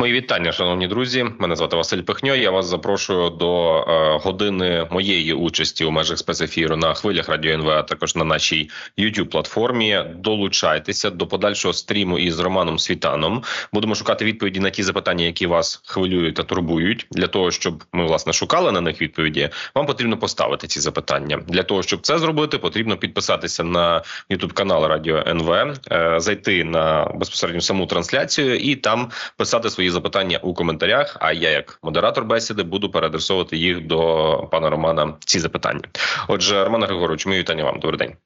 Мої вітання, шановні друзі. Мене звати Василь Пихньо. Я вас запрошую до е, години моєї участі у межах спецефіру на хвилях радіо НВ, а також на нашій youtube платформі. Долучайтеся до подальшого стріму із Романом Світаном. Будемо шукати відповіді на ті запитання, які вас хвилюють та турбують. Для того щоб ми власне шукали на них відповіді. Вам потрібно поставити ці запитання. Для того щоб це зробити, потрібно підписатися на youtube канал Радіо НВ, е, зайти на безпосередньо саму трансляцію і там писати свої запитання у коментарях. А я, як модератор бесіди, буду переадресовувати їх до пана Романа. Ці запитання. Отже, Роман Григорович, мої вітання вам. Добрий день.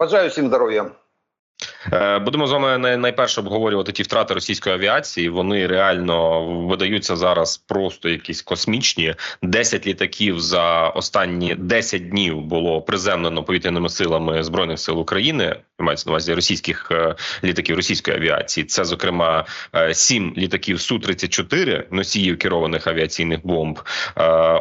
Бажаю всім здоров'я. Е, будемо з вами найперше обговорювати ті втрати російської авіації. Вони реально видаються зараз просто якісь космічні. 10 літаків за останні 10 днів було приземлено повітряними силами збройних сил України. Мається на увазі російських е, літаків російської авіації. Це зокрема 7 е, літаків су 34 носіїв керованих авіаційних бомб,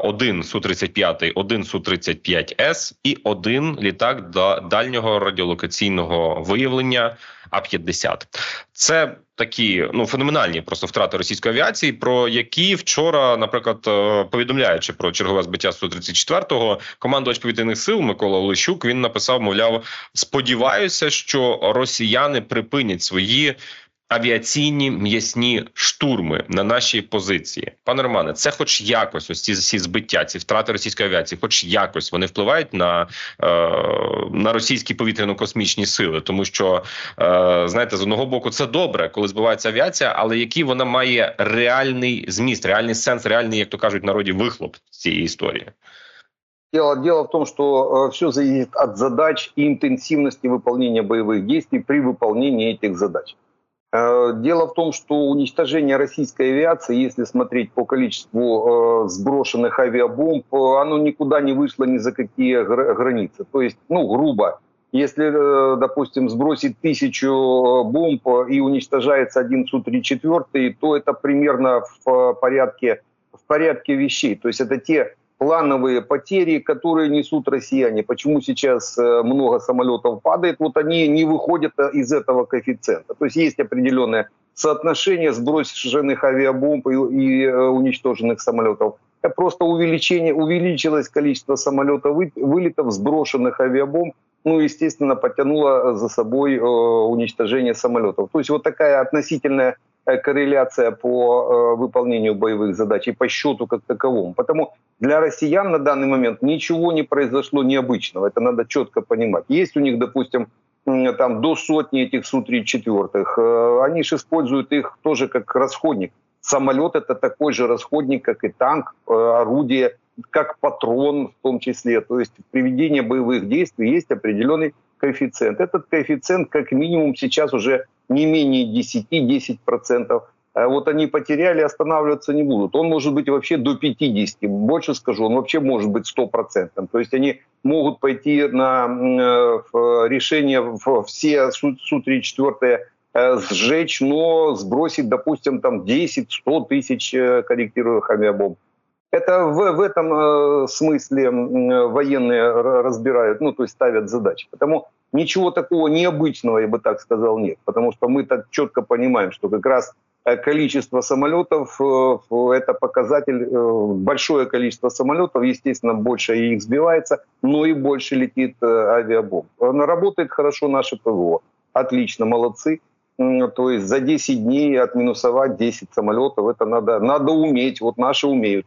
один су 35 один су 35 с і один літак дальнього радіолокаційного виявлення озброєння А 50 Це такі ну феноменальні просто втрати російської авіації, про які вчора, наприклад, е, повідомляючи про чергове збиття 134-го, командувач повітряних сил Микола Олещук він написав: мовляв, сподіваюся, що росіяни припинять свої авіаційні м'ясні штурми на наші позиції. Пане Романе, це, хоч якось, ось ці всі збиття, ці втрати російської авіації, хоч якось вони впливають на е, на російські повітряно-космічні сили, тому що е, знаєте, з одного боку це добре, коли збивається авіація, але який вона має реальний зміст, реальний сенс, реальний, як то кажуть, народі вихлоп цієї історії. Дело, дело в том, что э, все зависит от задач и интенсивности выполнения боевых действий при выполнении этих задач. Э, дело в том, что уничтожение российской авиации, если смотреть по количеству э, сброшенных авиабомб, э, оно никуда не вышло ни за какие границы. То есть, ну, грубо, если, допустим, сбросить тысячу бомб и уничтожается один Су-34, то это примерно в порядке, в порядке вещей. То есть это те плановые потери, которые несут россияне. Почему сейчас э, много самолетов падает? Вот они не выходят э, из этого коэффициента. То есть есть определенное соотношение сброшенных авиабомб и, э, уничтоженных самолетов. Просто увеличение, увеличилось количество самолетов вылетов, сброшенных авиабомб, ну, естественно, потянуло за собой уничтожение самолетов. То есть вот такая относительная корреляция по э, выполнению боевых задач и по счету как таковому. Потому для россиян на данный момент ничего не произошло необычного. Это надо четко понимать. Есть у них, допустим, там до сотни этих Су-34. Э, они же используют их тоже как расходник. Самолет это такой же расходник, как и танк, орудие, как патрон в том числе. То есть в приведении боевых действий есть определенный коэффициент. Этот коэффициент как минимум сейчас уже не менее 10-10%. А вот они потеряли, останавливаться не будут. Он может быть вообще до 50, больше скажу, он вообще может быть 100%. То есть они могут пойти на э, решение все Су-34 э, сжечь, но сбросить, допустим, там 10-100 тысяч э, корректируемых авиабомб. Это в, в этом э, смысле э, военные разбирают, ну, то есть ставят задачи. Потому ничего такого необычного, я бы так сказал, нет. Потому что мы так четко понимаем, что как раз э, количество самолетов э, – это показатель, э, большое количество самолетов, естественно, больше их сбивается, но и больше летит авиабомб. Работает хорошо наше ПВО. Отлично, молодцы. То есть за 10 дней отминусовать 10 самолетов, это надо, надо уметь, вот наши умеют.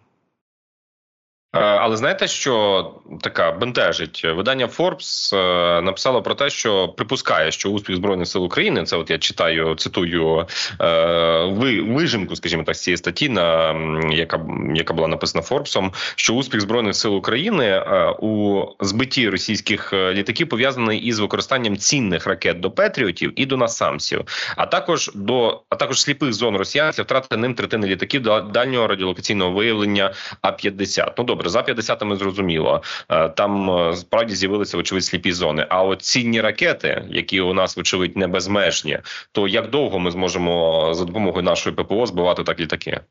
Е, але знаєте, що така бентежить? Видання Forbes е, написало про те, що припускає, що успіх збройних сил України це, от я читаю, цитую е, ви вижимку, скажімо так, з цієї статті, на яка яка була написана Форбсом, що успіх збройних сил України у збитті російських літаків пов'язаний із використанням цінних ракет до Петріотів і до Насамсів, а також до а також сліпих зон росіян для втрати ним третини літаків до дальнього радіолокаційного виявлення А 50 Ну добре добре, за 50-ми зрозуміло. Е, там е, справді з'явилися очевидь сліпі зони. А от цінні ракети, які у нас вочевидь не безмежні, то як довго ми зможемо за допомогою нашої ППО збивати так літаки?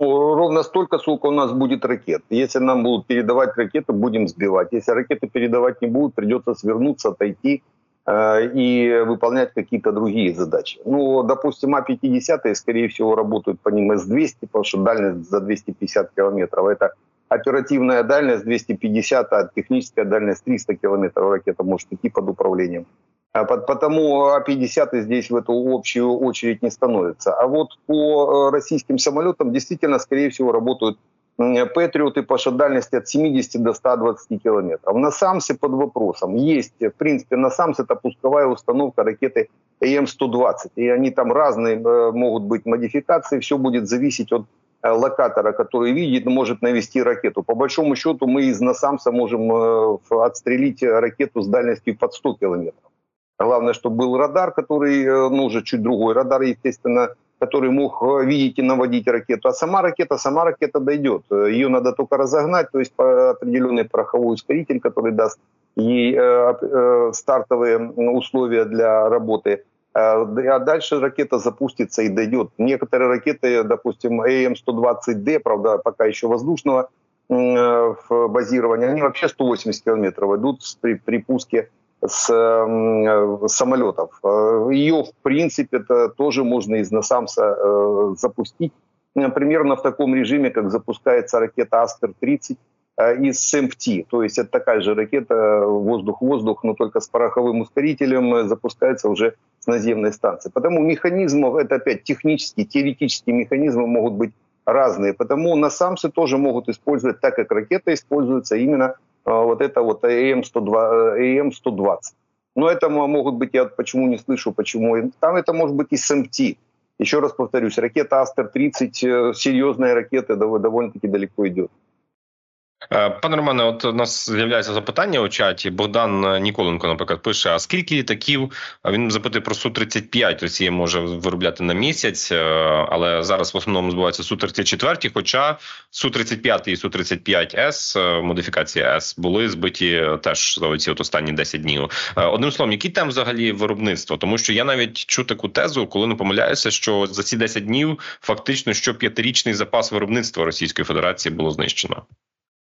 Ровно столько, сколько у нас будет ракет. Если нам будут передавать ракеты, будем сбивать. Если ракеты передавать не будут, придется свернуться, отойти. и выполнять какие-то другие задачи. Ну, допустим, А-50, скорее всего, работают по ним С-200, потому что дальность за 250 километров. Это оперативная дальность 250, а техническая дальность 300 километров ракета может идти под управлением. А потому А-50 здесь в эту общую очередь не становится. А вот по э, российским самолетам действительно, скорее всего, работают Патриоты по дальности от 70 до 120 километров. На САМСе под вопросом. Есть, в принципе, на САМС это пусковая установка ракеты АМ-120. И они там разные э, могут быть модификации. Все будет зависеть от локатора, который видит, может навести ракету. По большому счету мы из NASAMS а можем отстрелить ракету с дальностью под 100 километров. Главное, чтобы был радар, который, э, ну, уже чуть другой радар, естественно, который мог э, видеть и наводить ракету. А сама ракета, сама ракета дойдет. Ее надо только разогнать, то есть определенный пороховой ускоритель, который даст ей э, стартовые условия для работы. А дальше ракета запустится и дойдет. Некоторые ракеты, допустим, AIM-120D, правда, пока еще воздушного базирования, они вообще 180 километров идут при, при пуске с э, самолетов. Э, Ее, в принципе, это тоже можно из Насамса э, запустить. Примерно в таком режиме, как запускается ракета Астер-30 из СМТ. То есть это такая же ракета воздух-воздух, но только с пороховым ускорителем запускается уже с наземной станции. Потому механизмов, это опять технические, теоретические механизмы могут быть разные. Потому насамсы тоже могут использовать, так как ракета используется именно вот это вот АМ-120. АМ Но это могут быть, я почему не слышу, почему. Там это может быть и СМТ. Еще раз повторюсь, ракета Астер-30, э, серьезная ракета, довольно-таки далеко идет. Е, пане Романе, от у нас з'являється запитання у чаті. Богдан Ніколенко, наприклад, пише: а скільки літаків він запитує про су 35 Росія може виробляти на місяць, е, але зараз в основному збуваються су 34 Хоча су 35 і су 35 С модифікації С були збиті теж за ці от останні 10 днів. Е, одним словом, який там взагалі виробництво? Тому що я навіть чу таку тезу, коли не помиляюся, що за ці 10 днів фактично що п'ятирічний запас виробництва Російської Федерації було знищено.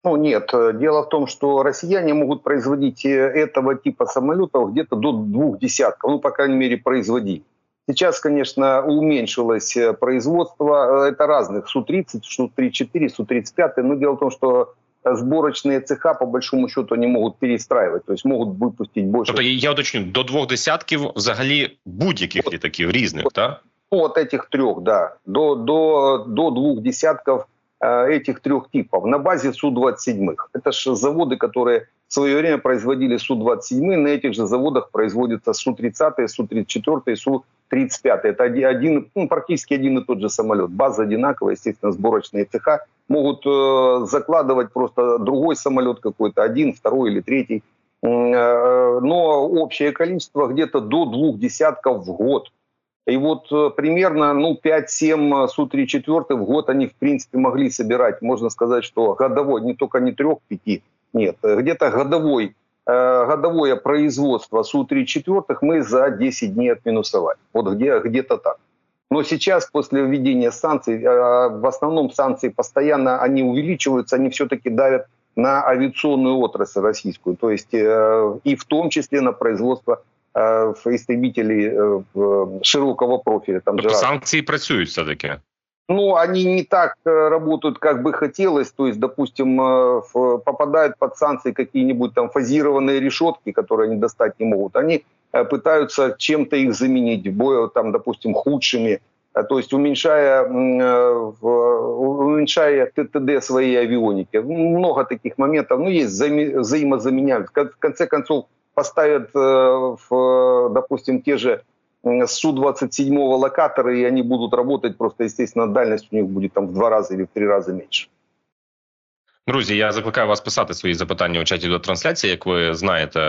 Ну нет, э, дело в том, что россияне могут производить э, этого типа самолетов где-то до двух десятков, ну, по крайней мере, производить. Сейчас, конечно, уменьшилось э, производство, это разных, Су-30, Су-34, Су-35, но дело в том, что сборочные цеха, по большому счету, они могут перестраивать, то есть могут выпустить больше. Тобто, я уточню, до двох десятків взагалі будь-яких літаків різних, так? Вот этих трех, да. До, до, до двух десятков Э, этих трех типов на базе Су-27. Это же заводы, которые в свое время производили Су-27, на этих же заводах производятся Су-30, Су-34, Су-35. Это один, ну, практически один и тот же самолет. База одинаковая, естественно, сборочные цеха. Могут э, закладывать просто другой самолет какой-то, один, второй или третий. Э, но общее количество где-то до двух десятков в год – и вот э, примерно ну, 5-7 Су-34 в год они, в принципе, могли собирать. Можно сказать, что годовой, не только не трех-пяти, нет, э, где-то годовой, э, годовое производство Су-34 мы за 10 дней отминусовали. Вот где, где-то так. Но сейчас, после введения санкций, э, в основном санкции постоянно они увеличиваются, они все-таки давят на авиационную отрасль российскую, то есть э, и в том числе на производство Э, истребителей э, широкого профиля. Там тобто санкции працюють все-таки? Ну, они не так э, работают, как бы хотелось. То есть, допустим, попадают под санкции какие-нибудь там фазированные решетки, которые они достать не могут. Они пытаются чем-то их заменить, более, там, допустим, худшими. То есть уменьшая, уменьшая ТТД своей авионики. Много таких моментов. Ну, есть взаимозаменяемость. В конце концов, поставят, в, допустим, те же Су-27 локаторы, и они будут работать, просто, естественно, дальность у них будет там в два раза или в три раза меньше. Друзі, я закликаю вас писати свої запитання у чаті до трансляції. Як ви знаєте,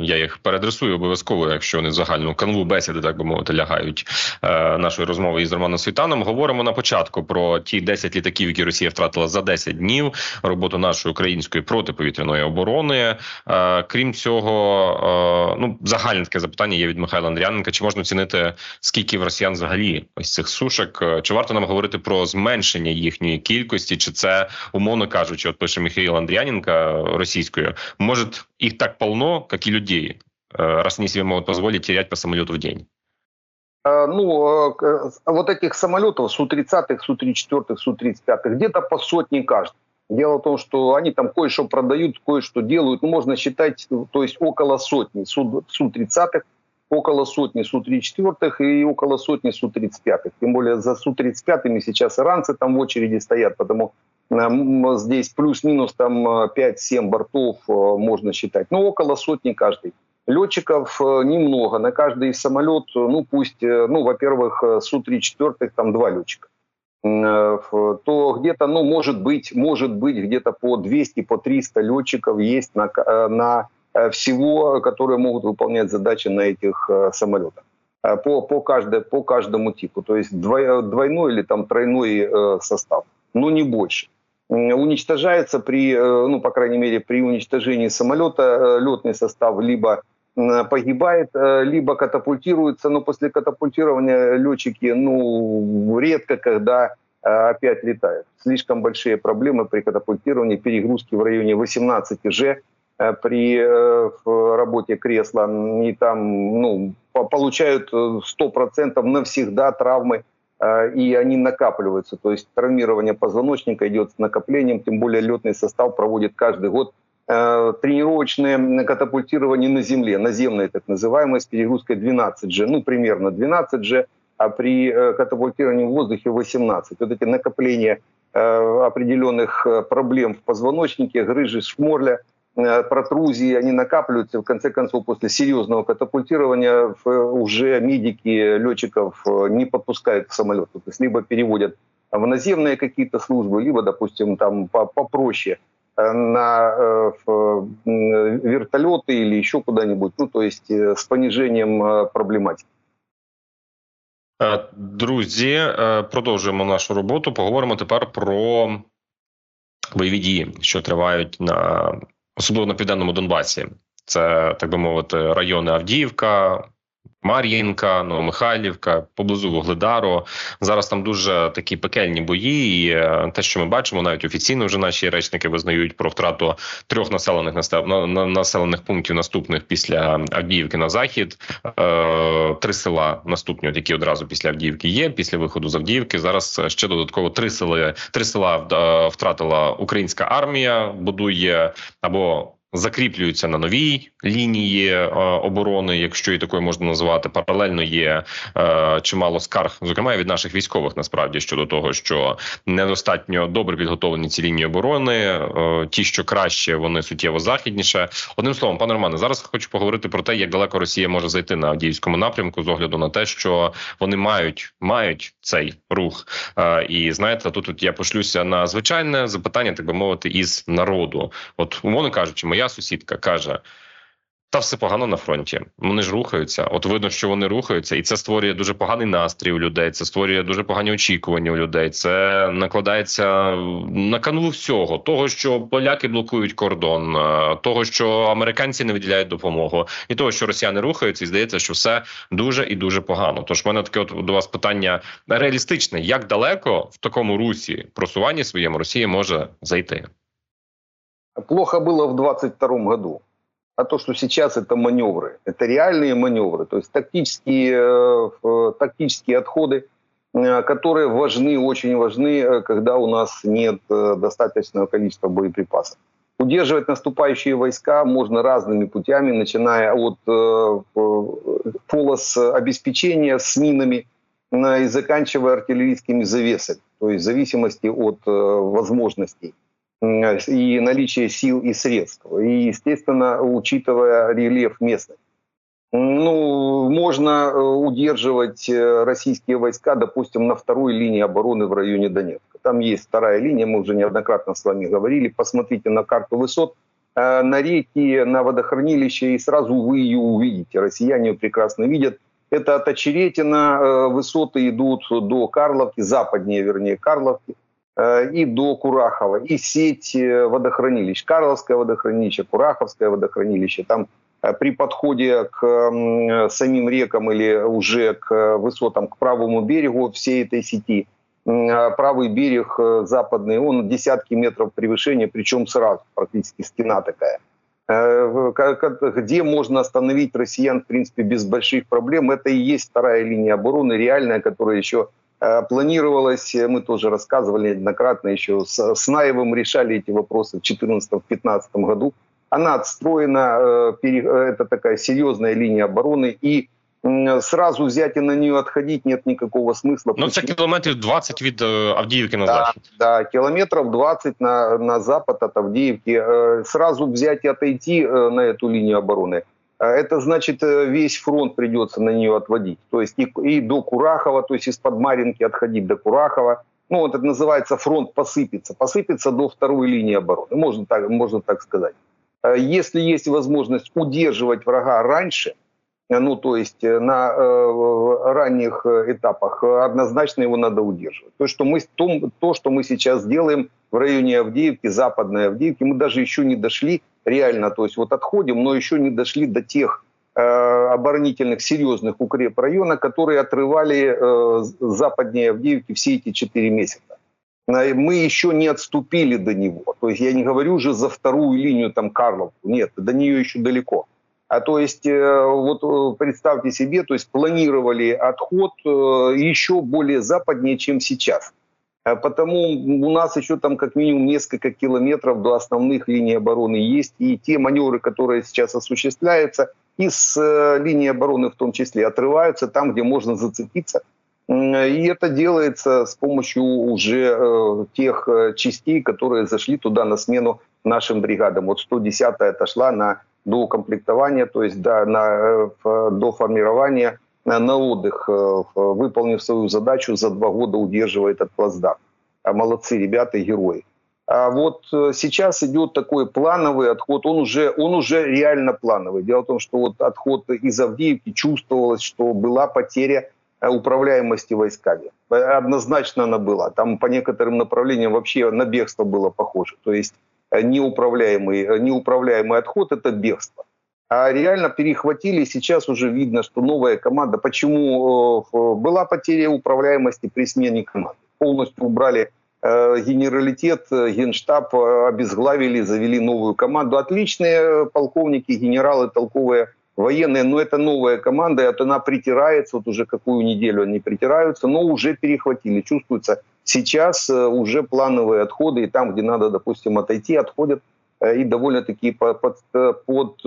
я їх передресую обов'язково, якщо вони в загальну канву бесіди, так би мовити, лягають е, нашої розмови із Романом Світаном. Говоримо на початку про ті 10 літаків, які Росія втратила за 10 днів. Роботу нашої української протиповітряної оборони. Е, крім цього, е, ну загальне таке запитання є від Михайла Андріаненка. Чи можна оцінити скільки в росіян взагалі ось цих сушок? Чи варто нам говорити про зменшення їхньої кількості? Чи це умовно кажучи, от пише Михаил Андряненко російською, може їх так полно, як і людей. раз они себе могут позволить терять по самолету в день? Ну, вот этих самолетов Су-30, Су-34, Су-35, где-то по сотне каждый. Дело в том, что они там кое-что продают, кое-что делают. Ну, можно считать, то есть около сотни Су-30, около сотни Су-34 и около сотни Су-35. Тем более за Су-35 сейчас иранцы там в очереди стоят, потому здесь плюс-минус там 5-7 бортов э, можно считать. Ну, около сотни каждый. Летчиков э, немного. На каждый самолет, ну пусть, э, ну, во-первых, Су-34 там два летчика. То где-то, ну, может быть, может быть, где-то по 200, по 300 летчиков есть на, на всего, которые могут выполнять задачи на этих самолетах по, по, каждой, по каждому типу. То есть двойной или там тройной состав, но не больше уничтожается при, э, ну, по крайней мере, при уничтожении самолета э, летный состав либо погибает, э, либо катапультируется, но после катапультирования летчики, ну, редко когда опять летают. Слишком большие проблемы при катапультировании, перегрузки в районе 18 Ж при работе кресла, и там, ну, получают 100% навсегда травмы Э, и они накапливаются. То есть травмирование позвоночника идет с накоплением, тем более летный состав проводит каждый год э, тренировочное катапультирование на земле, наземное так называемое, с перегрузкой 12 G, ну примерно 12 G, а при э, катапультировании в воздухе 18. Вот эти накопления определенных проблем в позвоночнике, грыжи, шморля – Э, протрузии, они накапливаются. В конце концов, после серьезного катапультирования уже медики летчиков э, не подпускают к самолету. То есть либо переводят в наземные какие-то службы, либо, допустим, там попроще э, на вертолеты или еще куда-нибудь, ну, то есть с понижением проблематики. Друзі, продовжуємо нашу роботу. Поговоримо тепер про бойові дії, що тривають на особливо на південному Донбасі. Це так би мовити, райони Авдіївка, Мар'їнка, Новомихайлівка, поблизу Вугледару. Зараз там дуже такі пекельні бої. І е, те, що ми бачимо, навіть офіційно вже наші речники визнають про втрату трьох населених населених пунктів наступних після Авдіївки на захід. Е, три села наступні, от які одразу після Авдіївки є. Після виходу з Авдіївки зараз ще додатково три сели три села е, втратила українська армія. Будує або закріплюються на новій лінії е, оборони, якщо і такою можна назвати. Паралельно є е, чимало скарг, зокрема від наших військових, насправді щодо того, що недостатньо добре підготовлені ці лінії оборони. Е, ті, що краще, вони суттєво західніше. Одним словом, пане Романе, зараз хочу поговорити про те, як далеко Росія може зайти на Авдіївському напрямку, з огляду на те, що вони мають мають цей рух. І знаєте, тут, тут я пошлюся на звичайне запитання, так би мовити, із народу. От умовно кажучи, моя сусідка каже: та все погано на фронті. Вони ж рухаються. От видно, що вони рухаються, і це створює дуже поганий настрій у людей. Це створює дуже погані очікування у людей. Це накладається на канву всього, того, що поляки блокують кордон, е, того, що американці не виділяють допомогу, і того, що росіяни рухаються, і здається, що все дуже і дуже погано. Тож в мене таке от до вас питання реалістичне: як далеко в такому русі просуванні своєму Росія може зайти? Плохо было в 22 году. А то, что сейчас это маневры, это реальные маневры, то есть тактические, э, тактические отходы, э, которые важны, очень важны, э, когда у нас нет достаточного количества боеприпасов. Удерживать наступающие войска можно разными путями, начиная от полос обеспечения с минами и заканчивая артиллерийскими завесами, то есть в зависимости от возможностей и наличие сил и средств. И, естественно, учитывая рельеф местный. Ну, можно э, удерживать э, российские войска, допустим, на второй линии обороны в районе Донецка. Там есть вторая линия, мы уже неоднократно с вами говорили. Посмотрите на карту высот, э, на реки, на водохранилище, и сразу вы ее увидите. Россияне ее прекрасно видят. Это от Очеретина высоты идут до Карловки, западнее, вернее, Карловки. Э, и до Курахова, и сеть э, водохранилищ, Карловское водохранилище, Кураховское водохранилище. Там э, при подходе к самим рекам или уже к высотам, к правому берегу всей этой сети, правый берег западный, он десятки метров превышения, причем сразу, практически стена такая. где можно остановить россиян, в принципе, без больших проблем. Это и есть вторая линия обороны, реальная, которая еще планировалась. Мы тоже рассказывали неоднократно еще с, с Наевым, решали эти вопросы в 2014-2015 году. Она отстроена, это такая серьезная линия обороны, и сразу взять и на нее отходить нет никакого смысла. Ну, це кілометрів 20 від Авдіївки на да, захід. Да, километров 20 на, на запад от Авдеевки. Сразу взять и отойти на эту линию обороны. это значит, весь фронт придется на нее отводить. То есть и, и до Курахова, то есть из-под Маринки отходить до Курахова. Ну, вот это называется фронт посыпется. Посыпется до второй линии обороны, можно так, можно так сказать. Если есть возможность удерживать врага раньше, ну, то есть на э, ранних этапах, однозначно его надо удерживать. То, что мы, то, то, что мы сейчас делаем в районе Авдеевки, западной Авдеевки, мы даже еще не дошли реально, то есть вот отходим, но еще не дошли до тех э, оборонительных серьезных укрепрайонов, которые отрывали э, западнее Авдеевки все эти четыре месяца. Мы еще не отступили до него. То есть я не говорю уже за вторую линию там Карловку. Нет, до нее еще далеко. А то есть, вот представьте себе, то есть планировали отход еще более западнее, чем сейчас. Потому у нас еще там как минимум несколько километров до основных линий обороны есть. И те маневры, которые сейчас осуществляются, из линии обороны в том числе, отрываются там, где можно зацепиться. И это делается с помощью уже тех частей, которые зашли туда на смену нашим бригадам. Вот 110-я отошла на до комплектования, то есть да, на, до формирования на отдых, выполнив свою задачу, за два года удерживает этот плацдарм. Молодцы ребята, герои. А вот сейчас идет такой плановый отход, он уже, он уже реально плановый. Дело в том, что вот отход из Авдеевки чувствовалось, что была потеря управляемости войсками. Однозначно она была. Там по некоторым направлениям вообще на бегство было похоже. То есть неуправляемый, неуправляемый отход – это бегство. А реально перехватили, сейчас уже видно, что новая команда, почему была потеря управляемости при смене команды. Полностью убрали генералитет, генштаб, обезглавили, завели новую команду. Отличные полковники, генералы, толковые военные, но это новая команда, и вот она притирается, вот уже какую неделю они притираются, но уже перехватили. Чувствуется, сейчас уже плановые отходы, и там, где надо, допустим, отойти, отходят и довольно-таки под, под, под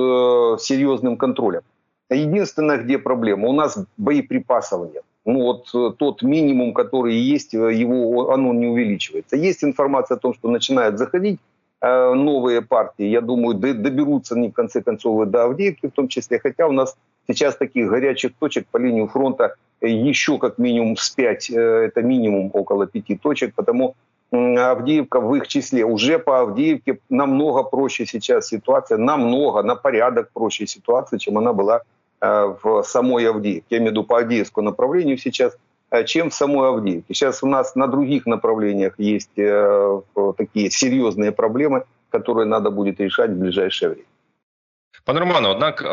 серьезным контролем. Единственное, где проблема, у нас боеприпасов нет. Ну вот тот минимум, который есть, его, оно не увеличивается. Есть информация о том, что начинают заходить новые партии, я думаю, доберутся они в конце концов и до Авдеевки в том числе, хотя у нас сейчас таких горячих точек по линии фронта еще как минимум с 5, это минимум около 5 точек, потому Авдеевка в их числе. Уже по Авдеевке намного проще сейчас ситуация, намного, на порядок проще ситуация, чем она была в самой Авдеевке. Я имею в виду по Авдеевскому направлению сейчас, чем в самой Авдеевке. Сейчас у нас на других направлениях есть такие серьезные проблемы, которые надо будет решать в ближайшее время. Пане Романе, однак,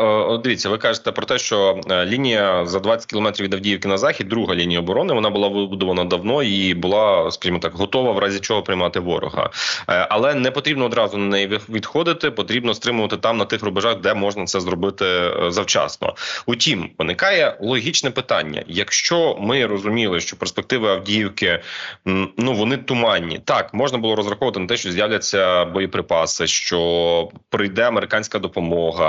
дивіться, ви кажете про те, що лінія за 20 кілометрів від Авдіївки на захід, друга лінія оборони, вона була вибудована давно і була, скажімо так, готова в разі чого приймати ворога. Але не потрібно одразу на неї відходити, потрібно стримувати там на тих рубежах, де можна це зробити завчасно. Утім, виникає логічне питання: якщо ми розуміли, що перспективи Авдіївки ну вони туманні, так можна було розраховувати на те, що з'являться боєприпаси, що прийде американська допомога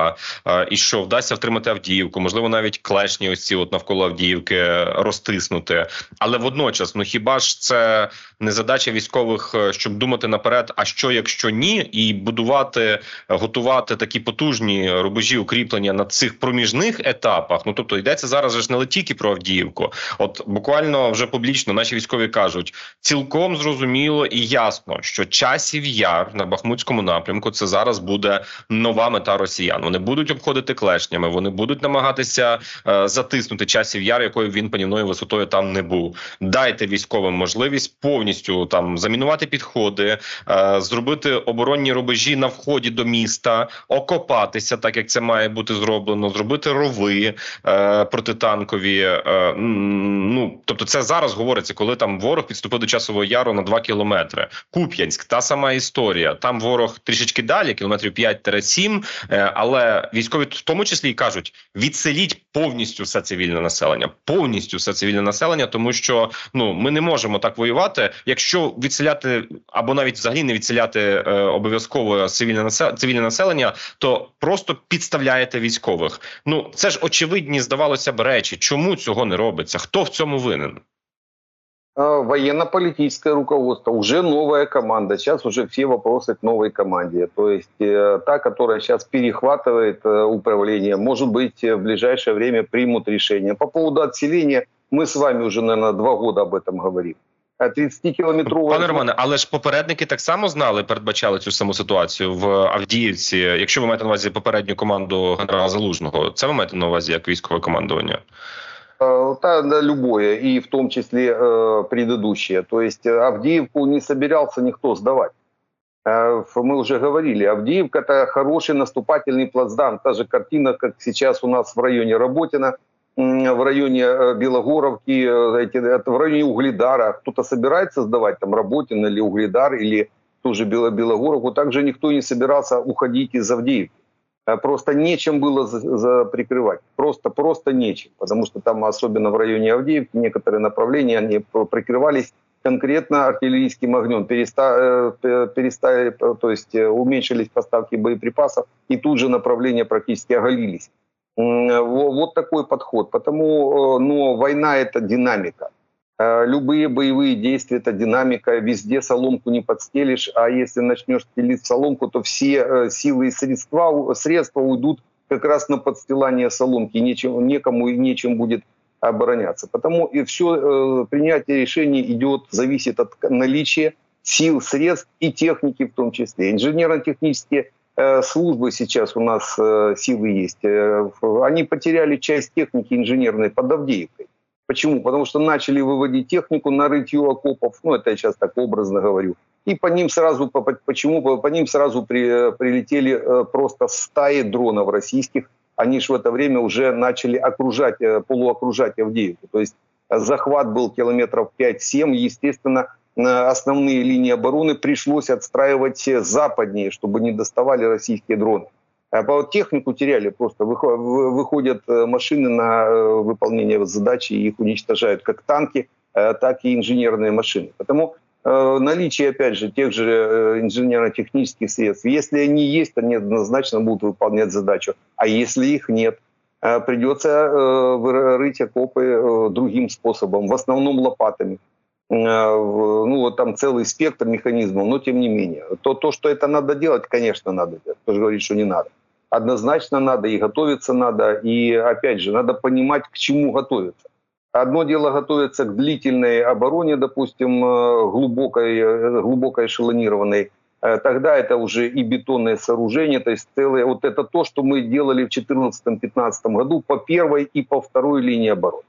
і що вдасться втримати Авдіївку, можливо, навіть клешні ось ці от навколо Авдіївки розтиснути. Але водночас, ну хіба ж це не задача військових, щоб думати наперед, а що якщо ні, і будувати, готувати такі потужні рубежі укріплення на цих проміжних етапах? Ну тобто йдеться зараз ж не тільки про Авдіївку. От буквально вже публічно наші військові кажуть, цілком зрозуміло і ясно, що часів яр на Бахмутському напрямку це зараз буде нова мета Росіян. Росіян. Вони будуть обходити клешнями, вони будуть намагатися е, затиснути часів яр, якою він панівною висотою там не був. Дайте військовим можливість повністю там замінувати підходи, е, зробити оборонні рубежі на вході до міста, окопатися, так як це має бути зроблено, зробити рови е, протитанкові. Е, ну тобто, це зараз говориться, коли там ворог підступив до часового яру на 2 кілометри. Куп'янськ, та сама історія. Там ворог трішечки далі, кілометрів 5-7, е, але військові в тому числі і кажуть: відселіть повністю все цивільне населення, повністю все цивільне населення, тому що ну ми не можемо так воювати, якщо відселяти або навіть взагалі не відселяти е, обов'язково цивільне населення, цивільне населення, то просто підставляєте військових. Ну це ж очевидні здавалося б речі. Чому цього не робиться? Хто в цьому винен? военно-политическое руководство, уже новая команда. Сейчас уже все вопросы к новой команде. То есть э, та, которая сейчас перехватывает э, управление, может быть, в ближайшее время примут решение. По поводу отселения мы с вами уже, наверное, два года об этом говорим. 30 кілометрова пане Романе, але ж попередники так само знали, передбачали цю саму ситуацію в Авдіївці. Якщо ви маєте на увазі попередню команду генерала Залужного, це ви маєте на увазі як військове командування? Э, да, да, любое, и в том числе э, предыдущее. То есть э, Авдеевку не собирался никто сдавать. Э, мы уже говорили, Авдеевка – это хороший наступательный плацдарм. Та же картина, как сейчас у нас в районе Работина, в районе э, Белогоровки, эти, в районе Угледара. Кто-то собирается сдавать там Работин или Угледар, или ту же Белогоровку. Также никто не собирался уходить из Авдеевки. Э, просто нечем было за, прикрывать. Просто, просто нечем. Потому что там, особенно в районе Авдеевки, некоторые направления, они прикрывались конкретно артиллерийским огнем. Переста, э, перестали, то есть э, уменьшились поставки боеприпасов, и тут же направления практически оголились. Вот такой подход. Потому, но война – это динамика. Э, любые боевые действия – это динамика, везде соломку не подстелишь, а если начнешь стелить соломку, то все э, силы и средства, средства уйдут как раз на подстилание соломки, нечем, некому и нечем будет обороняться. Потому и все э, принятие решений идет, зависит от наличия сил, средств и техники в том числе. Инженерно-технические службы сейчас у нас силы есть. Они потеряли часть техники инженерной под Авдеевкой. Почему? Потому что начали выводить технику на рытье окопов, ну это я сейчас так образно говорю, и по ним сразу, по, почему? По ним сразу при, прилетели э, просто стаи дронов российских, они же в это время уже начали окружать, э, полуокружать Авдеевку. То есть захват был километров 5-7, естественно, основные линии обороны пришлось отстраивать западнее, чтобы не доставали российские дроны. А технику теряли просто. Выходят э, машины на э, выполнение задачи, и их уничтожают как танки, э, так и инженерные машины. Потому наличие, опять же, тех же инженерно-технических средств, если они есть, они однозначно будут выполнять задачу. А если их нет, придется рыть окопы другим способом, в основном лопатами. Ну, вот там целый спектр механизмов, но тем не менее. То, то что это надо делать, конечно, надо делать. Кто же говорит, что не надо однозначно надо, и готовиться надо, и опять же, надо понимать, к чему готовиться. Одно дело готовиться к длительной обороне, допустим, э, глубокой, э, глубоко эшелонированной, э, тогда это уже и бетонные сооружения, то есть целые, вот это то, что мы делали в 2014-2015 году по первой и по второй линии обороны.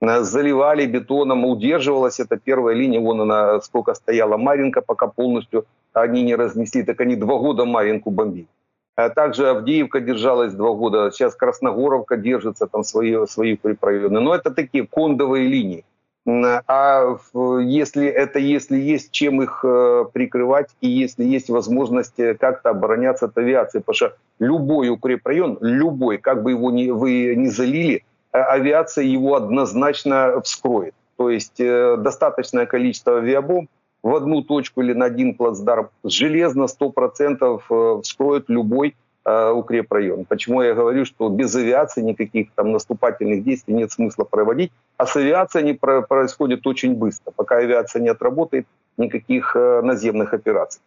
Заливали бетоном, удерживалась эта первая линия, вон она сколько стояла Маринка, пока полностью они не разнесли, так они два года Маринку бомбили. А также Авдеевка держалась два года, сейчас Красногоровка держится, там свои, свои районы. Но это такие кондовые линии. А если это если есть чем их э, прикрывать и если есть возможность э, как-то обороняться от авиации, потому что любой укрепрайон, любой, как бы его ни, вы ни залили, э, авиация его однозначно вскроет. То есть достаточное количество авиабомб в одну точку или на один плацдарм, железно 100% э, вскроет любой э, укрепрайон. Почему я говорю, что без авиации никаких там наступательных действий нет смысла проводить, а с авиацией они про происходят очень быстро. Пока авиация не отработает, никаких э, наземных операций.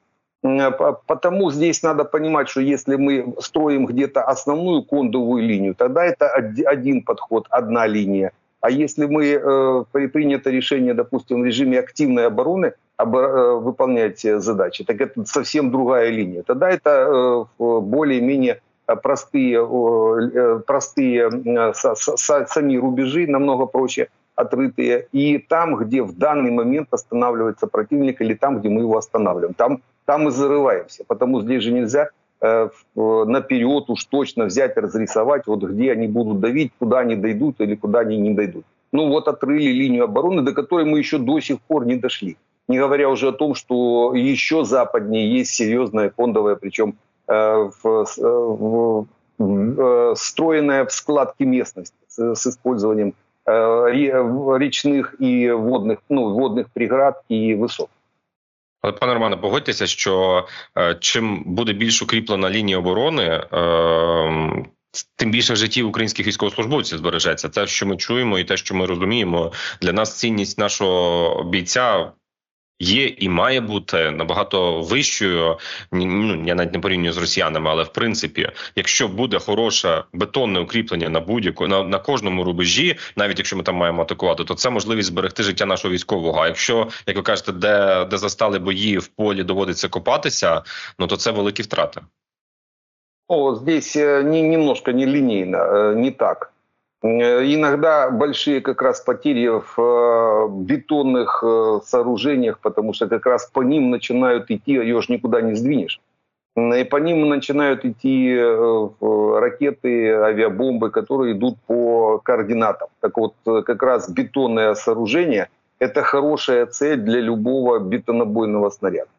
Потому здесь надо понимать, что если мы строим где-то основную кондовую линию, тогда это один подход, одна линия. А если мы э, принято решение, допустим, в режиме активной обороны, Э, выполнять задачи, так это совсем другая линия. Тогда это э, более-менее простые, простые сами рубежи, намного проще отрытые, и там, где в данный момент останавливается противник, или там, где мы его останавливаем. Там, там мы зарываемся, потому здесь же нельзя э, наперед уж точно взять, разрисовать, вот где они будут давить, куда они дойдут или куда они не дойдут. Ну вот отрыли линию обороны, до которой мы еще до сих пор не дошли. Не говоря уже о том, что еще западнее есть серьезная фондовая, причем э, в, э, в, в, э, встроенная в складки местности с, с использованием Э, річних і водних ну водних преград і висот. Але пане Романе, погодьтеся, що е, чим буде більш укріплена лінія оборони, е, тим більше життів українських військовослужбовців збережеться. Те, що ми чуємо, і те, що ми розуміємо, для нас цінність нашого бійця є і має бути набагато вищою. Ну я навіть не порівнюю з росіянами, але в принципі, якщо буде хороше бетонне укріплення на будь-яку на, на кожному рубежі, навіть якщо ми там маємо атакувати, то це можливість зберегти життя нашого військового. А якщо як ви кажете, де де застали бої в полі доводиться копатися, ну то це великі втрати. О, здесь не, немножко не линейно, э, не так. Э, иногда большие как раз потери в э, бетонных э, сооружениях, потому что как раз по ним начинают идти, ее же никуда не сдвинешь. И по ним начинают идти ракеты, авиабомбы, которые идут по координатам. Так вот, как раз бетонное сооружение – это хорошая цель для любого бетонобойного снаряда.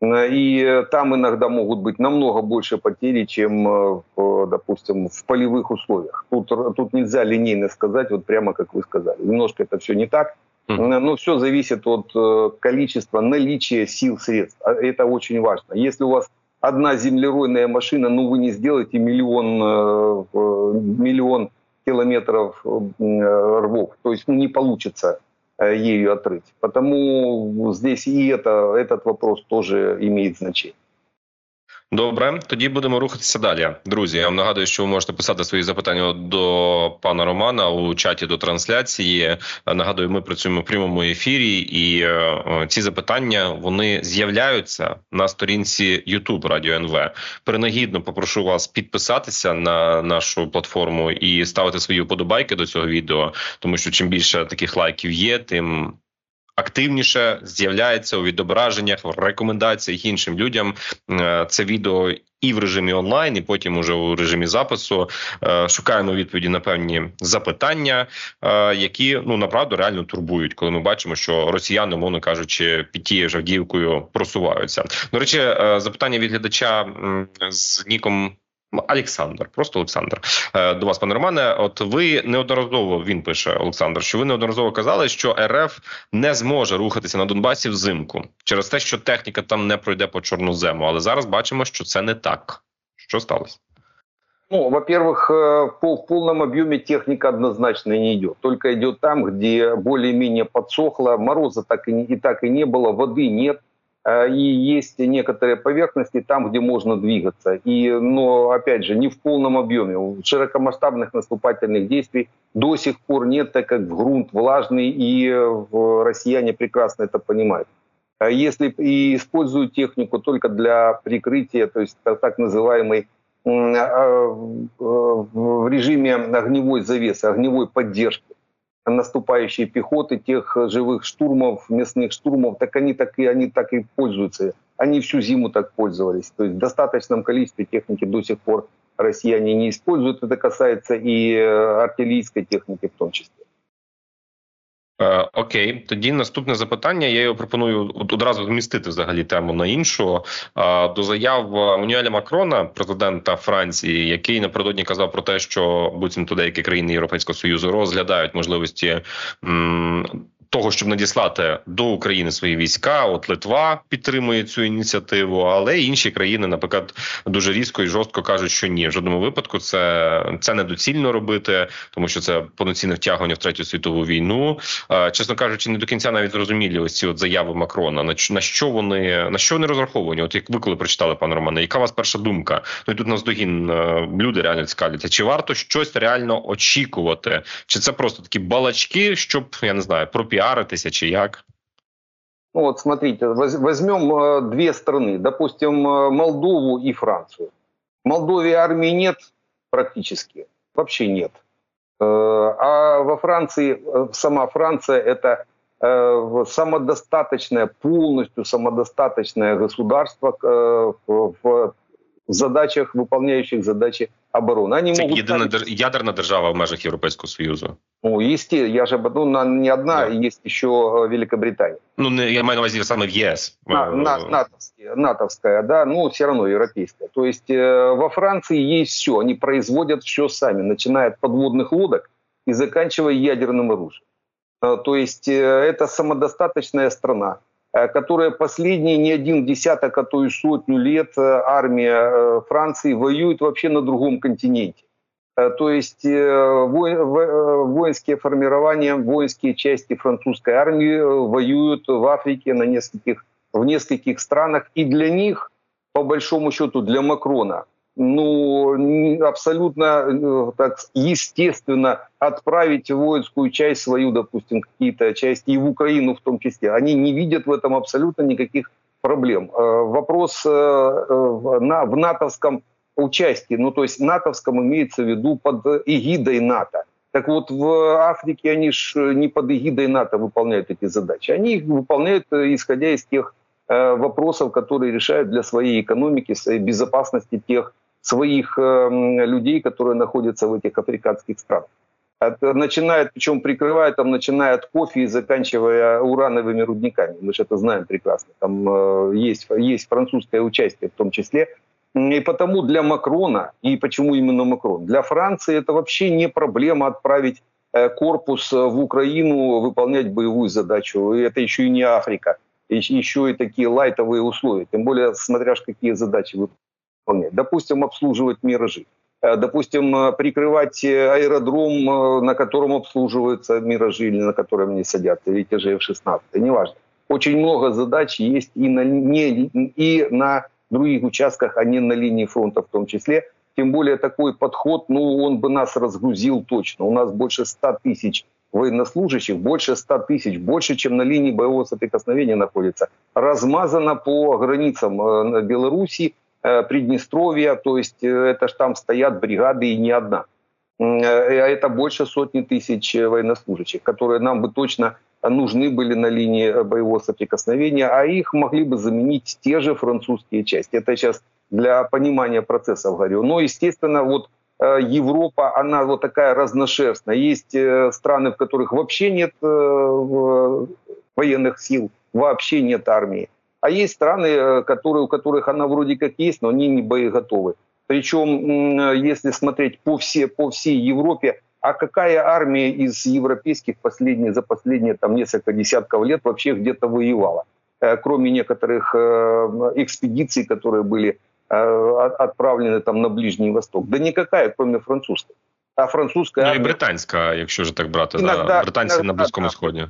Э, и там иногда могут быть намного больше потери, чем, э, допустим, в полевых условиях. Тут, тут нельзя линейно сказать, вот прямо как вы сказали. Немножко это все не так. Но все зависит от э, количества наличия сил, средств. А это очень важно. Если у вас одна землеройная машина, ну вы не сделаете миллион, миллион километров рвов. То есть ну, не получится Э, ею отрыть. Потому здесь и это, этот вопрос тоже имеет значение. Добре, тоді будемо рухатися далі. Друзі, я вам нагадую, що ви можете писати свої запитання до пана Романа у чаті до трансляції. Нагадую, ми працюємо в прямому ефірі, і е, ці запитання вони з'являються на сторінці YouTube Радіо НВ. Перенагідно попрошу вас підписатися на нашу платформу і ставити свої вподобайки до цього відео, тому що чим більше таких лайків є, тим активніше з'являється у відображеннях, в рекомендаціях іншим людям. Е, це відео і в режимі онлайн, і потім уже у режимі запису е, шукаємо відповіді на певні запитання, е, які ну направду реально турбують, коли ми бачимо, що росіяни, мовно кажучи, під тією ж просуваються. До речі, запитання від глядача з ніком. Олександр, просто Олександр. Е, до вас, пане Романе. От ви неодноразово він пише Олександр, що ви неодноразово казали, що РФ не зможе рухатися на Донбасі взимку через те, що техніка там не пройде по чорнозему. Але зараз бачимо, що це не так. Що сталося? Ну, во-первых, э, по, в полном объеме техника однозначно не идет. Только идет там, где более-менее подсохло, мороза так и, и так и не было, воды нет. Э, и есть некоторые поверхности там, где можно двигаться. И, но, опять же, не в полном объеме. Широкомасштабных наступательных действий до сих пор нет, так как грунт влажный, и россияне прекрасно это понимают. А если и используют технику только для прикрытия, то есть так называемый а, э, в режиме огневой завесы, огневой поддержки, наступающей пехоты, тех живых штурмов, местных штурмов, так они так и, они так и пользуются. Они всю зиму так пользовались. То есть в достаточном количестве техники до сих пор россияне не используют. Это касается и э, артиллерийской техники в том числе. Е, окей, тоді наступне запитання. Я його пропоную одразу змістити взагалі тему на іншу е, до заяв Мануеля Макрона, президента Франції, який напередодні казав про те, що буцімто деякі країни Європейського союзу розглядають можливості того, щоб надіслати до України свої війська. От Литва підтримує цю ініціативу, але інші країни, наприклад, дуже різко і жорстко кажуть, що ні, в жодному випадку це це недоцільно робити, тому що це повноцінне втягування в третю світову війну. Чесно кажучи, не до кінця навіть зрозумілі ось ці от заяви Макрона. На на що вони на що вони розраховані? От як ви коли прочитали, пане Романе, яка у вас перша думка? Ну і тут наздогін е, люди реально цікавляться. Чи варто щось реально очікувати? Чи це просто такі балачки, щоб я не знаю, пропіарити піаритися чи як? Ну вот смотрите, возьмем э, две страны, допустим, э, Молдову и Францию. В Молдове армии нет практически, вообще нет. А во Франции, сама Франция это самодостаточное, полностью самодостаточное государство в задачах, выполняющих задачи обороны. Они Це могут єдина ставить... ядерна держава в межах Європейського Союзу. Ну, есте, я же ну, не одна, да. есть еще э, Великобритания. Ну, я маю на увазі саме в ЕС. На, на, натовская, натовская, да, ну, все равно европейская. То есть э, во Франции есть все, они производят все сами, начиная от подводных лодок и заканчивая ядерным оружием. Э, то есть э, это самодостаточная страна. Э, которая последние не один десяток, а то и сотню лет э, армия э, Франции воюет вообще на другом континенте. То есть воинские формирования, воинские части французской армии воюют в Африке на нескольких, в нескольких странах. И для них, по большому счету, для Макрона – ну, абсолютно э, так естественно отправить воинскую часть свою, допустим, какие-то части, и в Украину в том числе. Они не видят в этом абсолютно никаких проблем. Э, вопрос э, в натовском участии, ну то есть натовском имеется в виду под эгидой НАТО. Так вот, в Африке они ж не под эгидой НАТО выполняют эти задачи. Они их выполняют, исходя из тех вопросов, которые решают для своей экономики, своей безопасности тех своих эм, людей, которые находятся в этих африканских странах. Начинает, причем прикрывает, там, начиная от кофе и заканчивая урановыми рудниками. Мы же это знаем прекрасно. Там э, есть, есть французское участие в том числе. И потому для Макрона, и почему именно Макрон, для Франции это вообще не проблема отправить э, корпус в Украину выполнять боевую задачу. И это еще и не Африка, еще и такие лайтовые условия. Тем более, смотря какие задачи выполнять. Допустим, обслуживать «Миражи». Э, допустим, э, прикрывать э, аэродром, на котором обслуживаются «Миражи» или на котором они садятся, или те же F-16, неважно. Очень много задач есть и на, не, и на других участках, а не на линии фронта в том числе. Тем более такой подход, ну, он бы нас разгрузил точно. У нас больше 100 тысяч военнослужащих, больше 100 тысяч, больше, чем на линии боевого соприкосновения находится. Размазано по границам Беларуси, Приднестровья, то есть э, это ж там стоят бригады и не одна. Э, а это больше сотни тысяч военнослужащих, которые нам бы точно нужны были на линии боевого соприкосновения, а их могли бы заменить те же французские части. Это сейчас для понимания процессов говорю. Но, естественно, вот Европа, она вот такая разношерстная. Есть страны, в которых вообще нет военных сил, вообще нет армии. А есть страны, э, которые, у которых она вроде как есть, но они не боеготовы. Причем, если смотреть по, все, по всей Европе, а какая армия из европейских последние, за последние там, несколько десятков лет вообще где-то воевала? Э, кроме некоторых э, экспедиций, которые были отправлены там на Ближний Восток. Да никакая, кроме французской. А французская... Ну і британська, якщо ж так брати, Иногда, да, британці иногда, на Близькому да. Сході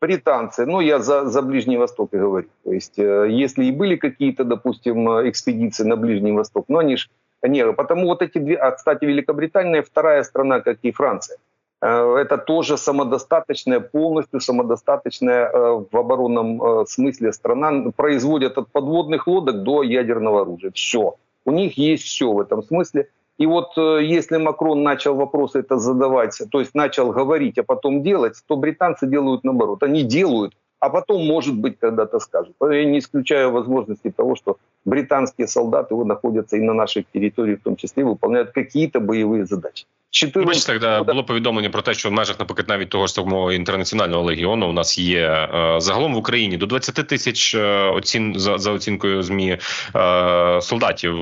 британцы, ну я за, за Ближний Восток и говорю, то есть э, если и были какие-то, допустим, экспедиции на Ближний Восток, но они же не, потому вот эти две, а, кстати, Великобритания вторая страна, как и Франция, э, это тоже самодостаточная, полностью самодостаточная э, в оборонном смысле страна, производят от подводных лодок до ядерного оружия, все. У них есть все в этом смысле. И вот э, если Макрон начал вопросы это задавать, то есть начал говорить, а потом делать, то британцы делают наоборот. Они делают, а потом, может быть, когда-то скажут. Я не исключаю возможности того, что британские солдаты находятся и на нашей территории, в том числе, выполняют какие-то боевые задачи. 14... Бачите, тогда було повідомлення про те, що в межах, наприклад, навіть того ж самого інтернаціонального легіону у нас є е, загалом в Україні до 20 тисяч е, оцін за, за оцінкою змі е, солдатів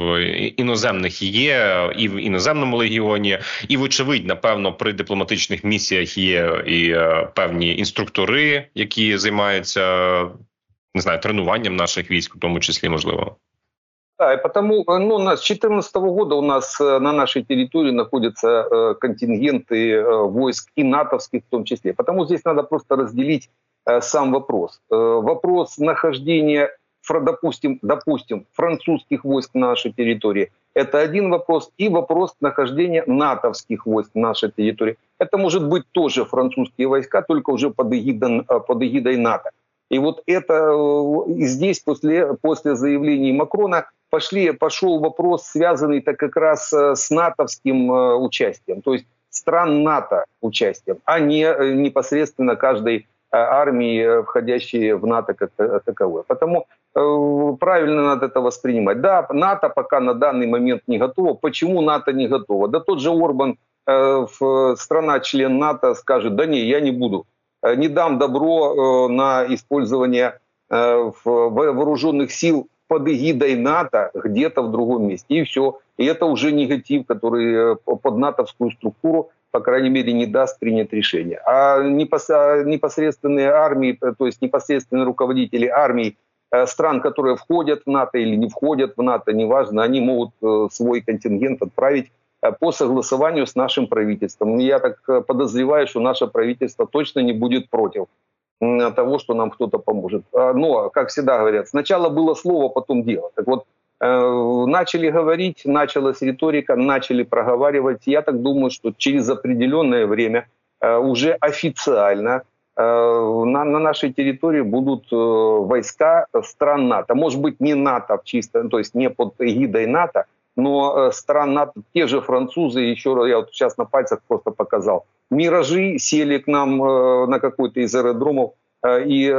іноземних є і в іноземному легіоні, і вочевидь, напевно, при дипломатичних місіях є і певні інструктори, які займаються не знаю тренуванням наших військ, в тому числі можливо. Да, и потому ну, с 2014 года у нас на нашей территории находятся контингенты войск и натовских в том числе. Потому здесь надо просто разделить э, сам вопрос. Э, вопрос нахождения, допустим, допустим, французских войск на нашей территории – это один вопрос. И вопрос нахождения натовских войск на нашей территории. Это может быть тоже французские войска, только уже под эгидой, э, под эгидой НАТО. И вот это и здесь после, после заявлений Макрона пошли, пошел вопрос, связанный так как раз с натовским участием, то есть стран НАТО участием, а не непосредственно каждой армии, входящей в НАТО как таковое. Потому Э, правильно надо это воспринимать. Да, НАТО пока на данный момент не готово. Почему НАТО не готово? Да тот же Орбан, э, страна-член НАТО, скажет, да не, я не буду. Э, не дам добро на использование вооруженных сил под эгидой НАТО где-то в другом месте. И все. И это уже негатив, который под натовскую структуру, по крайней мере, не даст принять решение. А, а непосредственные армии, то есть непосредственные руководители армий Э, стран, которые входят в НАТО или не входят в НАТО, неважно, они могут э, свой контингент отправить э, по согласованию с нашим правительством. Я так подозреваю, что наше правительство точно не будет против того, что нам кто-то поможет. А, но, как всегда говорят, сначала было слово, потом дело. Так вот, начали говорить, началась риторика, начали проговаривать. Я так думаю, что через определенное время уже официально Э, на, на нашей территории будут э, войска стран НАТО. Может быть, не НАТО в чисто, то есть не под эгидой НАТО, но э, стран НАТО, те же французы, еще раз, я вот сейчас на пальцах просто показал, «Миражи» сели к нам на какой-то из аэродромов, и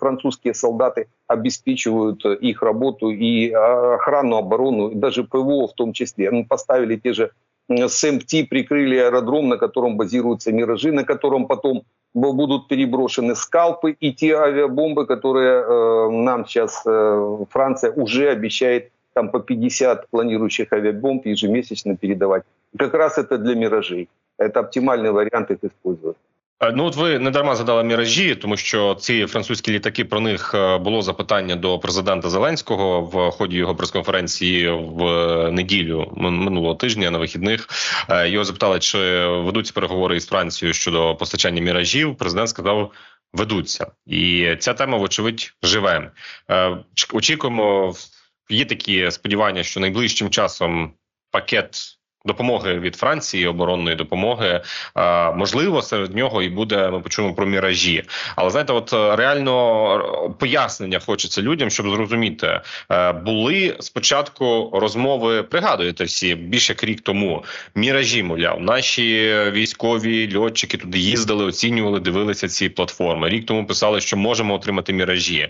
французские солдаты обеспечивают их работу и охрану, оборону, и даже ПВО в том числе. Мы поставили те же СМТ, прикрыли аэродром, на котором базируются «Миражи», на котором потом будут переброшены скалпы и те авиабомбы, которые э, нам сейчас э, Франция уже обещает там по 50 планирующих авиабомб ежемесячно передавать. Как раз это для миражей. Это оптимальный вариант их использовать. Е, ну, от ви не дарма задали міражі, тому що ці французькі літаки про них е, було запитання до президента Зеленського в ході його прес-конференції в неділю минулого тижня на вихідних. Е, його запитали, чи ведуться переговори із Францією щодо постачання міражів. Президент сказав. Ведуться, і ця тема, вочевидь, живе. Очікуємо, є такі сподівання, що найближчим часом пакет допомоги від Франції, оборонної допомоги. Можливо, серед нього і буде. Ми почуємо про міражі. Але знаєте, от е, реально пояснення хочеться людям, щоб зрозуміти, е, були спочатку розмови. Пригадуєте всі більше як рік тому. Міражі, мовляв, наші військові льотчики туди їздили, оцінювали, дивилися ці платформи. Рік тому писали, що можемо отримати міражі.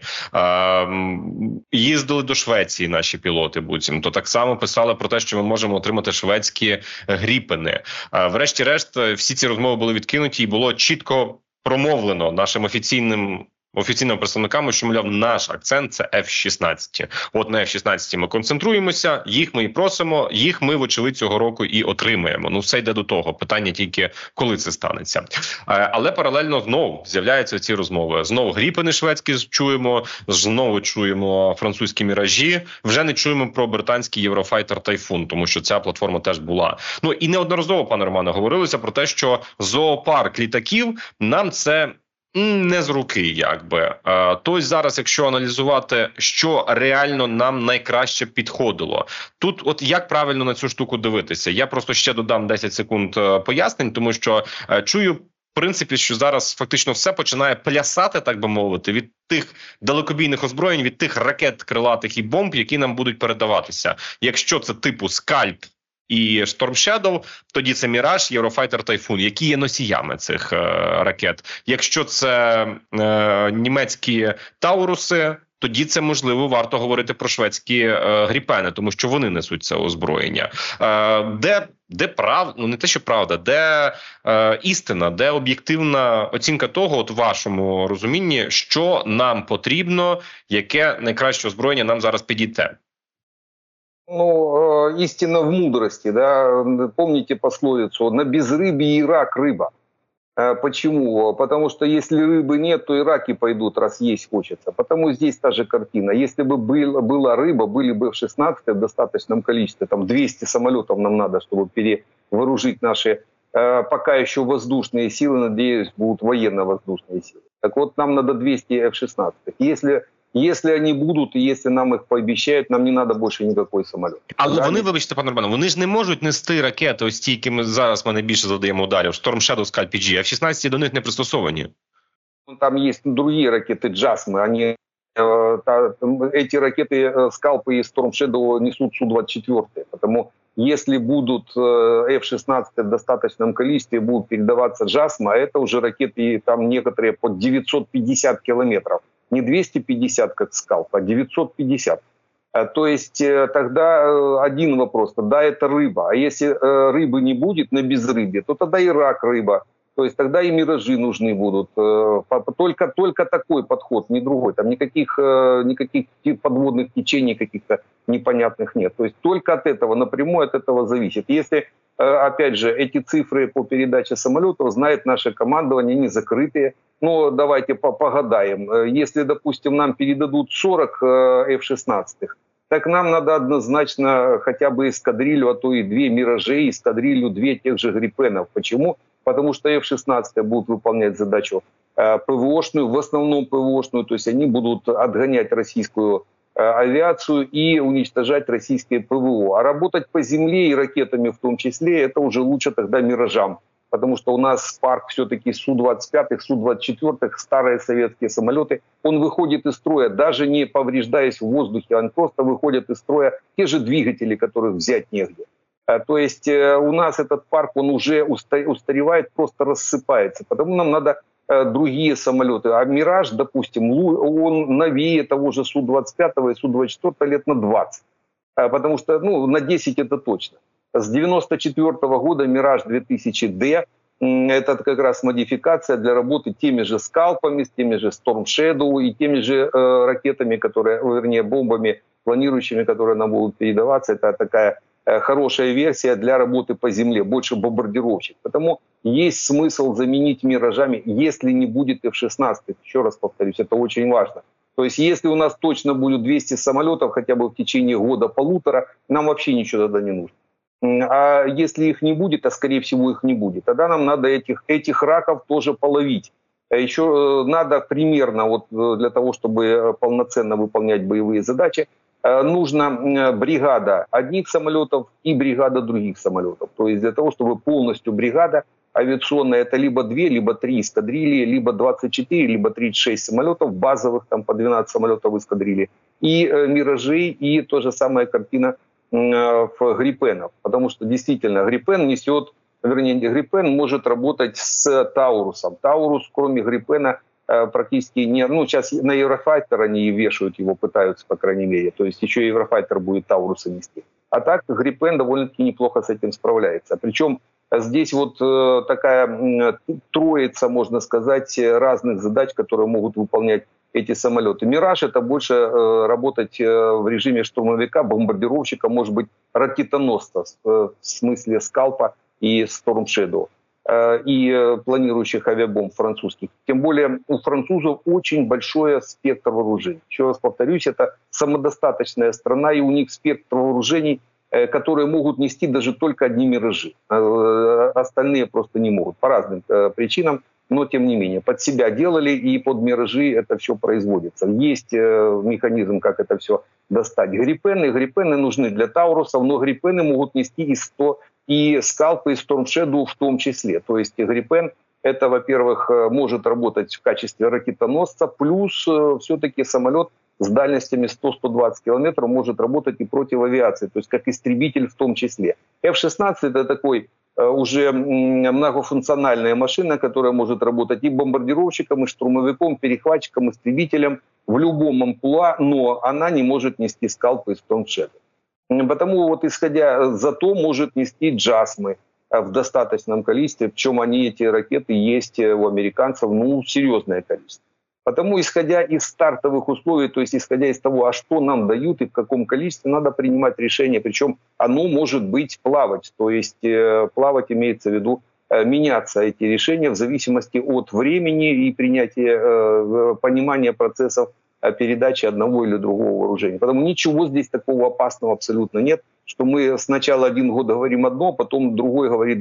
Їздили до Швеції наші пілоти. буцім то так само писали про те, що ми можемо отримати шведські російські гріпини. Врешті-решт, всі ці розмови були відкинуті, і було чітко промовлено нашим офіційним офіційними представниками, що мовляв, наш акцент це F-16. От на F-16 ми концентруємося, їх ми і просимо. Їх ми вочевидь цього року і отримаємо. Ну все йде до того. Питання тільки коли це станеться. Е, але паралельно знову з'являються ці розмови. Знову гріпини шведські чуємо, знову чуємо французькі міражі. Вже не чуємо про британський Єврофайтер Тайфун, тому що ця платформа теж була. Ну і неодноразово, пане Романе, говорилося про те, що зоопарк літаків нам це не з руки, якби тобто зараз, якщо аналізувати, що реально нам найкраще підходило, тут от як правильно на цю штуку дивитися, я просто ще додам 10 секунд е, пояснень, тому що е, чую. В принципі, що зараз фактично все починає плясати, так би мовити, від тих далекобійних озброєнь, від тих ракет крилатих і бомб, які нам будуть передаватися. Якщо це типу скальп і Storm Shadow, тоді це Міраж, Єврофайтер Тайфун, які є носіями цих е, ракет. Якщо це е, німецькі Тауруси. Тоді це можливо варто говорити про шведські е, гріпени, тому що вони несуть це озброєння. Е, де де прав... ну не те, що правда, де е, істина, де об'єктивна оцінка того, от вашому розумінні, що нам потрібно, яке найкраще озброєння нам зараз підійде ну, э, истина в мудрости, да, помните пословицу «на безрыбье и рак рыба». Э, почему? Потому что если рыбы нет, то и раки пойдут, раз есть хочется. Потому здесь та же картина. Если бы был, была рыба, были бы в 16 в достаточном количестве, там 200 самолетов нам надо, чтобы перевооружить наши э, пока еще воздушные силы, надеюсь, будут военно-воздушные силы. Так вот, нам надо 200 F-16. Если Если они будуть, і якщо нам їх пообіцяють, нам не треба більше ніякої самоліт. Але Далі... вони, вибачте, пане Романо, вони ж не можуть нести ракети, ось ті, які ми зараз ми найбільше задаємо ударів. Storm Shadow, Scalp PG, а в 16 до них не пристосовані. Там есть другие ракеты «Джасмы», они эти ракеты «Скалпы» и «Storm Shadow» несут Су-24. Потому если будут F-16 в достаточном количестве, будут передаваться «Джасма», это уже ракеты, там некоторые под 950 километров. Не 250, как «Скалп», а 950. То есть тогда один вопрос, да, это рыба. А если рыбы не будет на безрыбье, то тогда и рак рыба. То есть тогда и миражи нужны будут. Э, только, только такой подход, не другой. Там никаких, э, никаких подводных течений каких-то непонятных нет. То есть только от этого, напрямую от этого зависит. Если, э, опять же, эти цифры по передаче самолетов знает наше командование, они закрытые. Но давайте погадаем. Если, допустим, нам передадут 40 F-16, так нам надо однозначно хотя бы эскадрилью, а то и две «Миражи», эскадрилью, две тех же «Гриппенов». Почему? Потому что F-16 будут выполнять задачу э, ПВОшную, в основном ПВОшную, то есть они будут отгонять российскую э, авиацию и уничтожать российские ПВО. А работать по земле и ракетами в том числе, это уже лучше тогда «Миражам», потому что у нас парк все-таки Су-25, Су-24, старые советские самолеты, он выходит из строя, даже не повреждаясь в воздухе, он просто выходит из строя. Те же двигатели, которых взять негде. Э, то есть э, у нас этот парк, он уже устаревает, просто рассыпается. Потому нам надо э, другие самолеты. А «Мираж», допустим, он новее того же Су-25 и Су-24 лет на 20. Потому что, ну, на 10 это точно. С 94 -го года «Мираж 2000D» это как раз модификация для работы теми же скалпами, с теми же Storm Shadow и теми же ракетами, которые, вернее, бомбами планирующими, которые нам будут передаваться. Это такая хорошая версия для работы по земле, больше бомбардировщик. Потому есть смысл заменить миражами, если не будет F-16. Еще раз повторюсь, это очень важно. То есть если у нас точно будет 200 самолетов хотя бы в течение года-полутора, нам вообще ничего тогда не нужно. А если их не будет, а скорее всего их не будет, тогда нам надо этих, этих раков тоже половить. А Еще э, надо примерно вот э, для того, чтобы полноценно выполнять боевые задачи, Э, нужна бригада одних самолетов и бригада других самолетов. То есть для того, чтобы полностью бригада авиационная, это либо две, либо три эскадрильи, либо 24, либо 36 самолетов базовых, там по 12 самолетов в эскадрильи, и э, «Миражи», и то же самая картина э, в «Гриппенов». Потому что действительно «Гриппен» несет, вернее, «Гриппен» может работать с «Таурусом». «Таурус», кроме «Гриппена», Э, практически не... Ну, сейчас на Еврофайтер они вешают его, пытаются, по крайней мере. То есть еще Еврофайтер будет Тауруса нести. А так Гриппен довольно-таки неплохо с этим справляется. Причем здесь вот э, такая троица, можно сказать, разных задач, которые могут выполнять эти самолеты. «Мираж» — это больше э, работать в режиме штурмовика, бомбардировщика, может быть, ракетоносца, в смысле «Скалпа» и «Storm Shadow». Э, и э, планирующих авиабомб французских. Тем более у французов очень большой спектр вооружений. Еще раз повторюсь, это самодостаточная страна, и у них спектр вооружений, э, которые могут нести даже только одни миражи. Остальные просто не могут по разным причинам, но тем не менее под себя делали, и под миражи это все производится. Есть механизм, как это все достать. Гриппены, гриппены нужны для Таурусов, но гриппены могут нести и 100 и скалпы, и Storm Shadow в том числе. То есть Гриппен это, во-первых, э, может работать в качестве ракетоносца, плюс э, все-таки самолет с дальностями 100-120 километров может работать и против авиации, то есть как истребитель в том числе. F-16 это такой э, уже многофункциональная машина, которая может работать и бомбардировщиком, и штурмовиком, перехватчиком, истребителем в любом амплуа, но она не может нести скалпы из Storm Shadow. Потому вот исходя зато может нести джасмы э, в достаточном количестве, причем они, эти ракеты, есть э, у американцев, ну, серьезное количество. Потому, исходя из стартовых условий, то есть исходя из того, а что нам дают и в каком количестве, надо принимать решение. Причем оно может быть плавать, то есть э, плавать имеется в виду меняться эти решения в зависимости от времени и принятия, понимания процессов передачи одного или другого вооружения. Потому ничего здесь такого опасного абсолютно нет, что мы сначала один год говорим одно, потом другой, говорит,